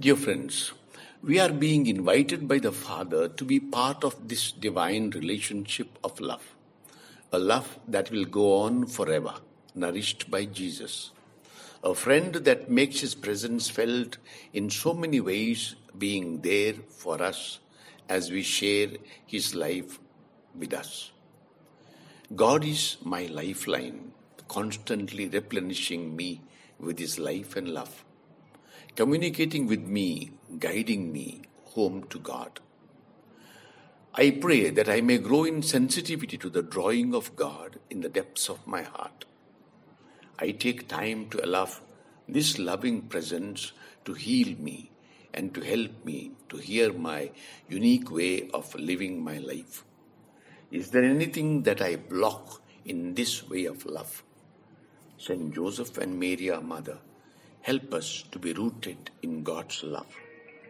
Dear friends, we are being invited by the Father to be part of this divine relationship of love. A love that will go on forever, nourished by Jesus. A friend that makes his presence felt in so many ways, being there for us as we share his life with us. God is my lifeline, constantly replenishing me with his life and love communicating with me, guiding me home to God. I pray that I may grow in sensitivity to the drawing of God in the depths of my heart. I take time to allow this loving presence to heal me and to help me to hear my unique way of living my life. Is there anything that I block in this way of love? Saint Joseph and Mary, our mother, help us to be rooted in God's love.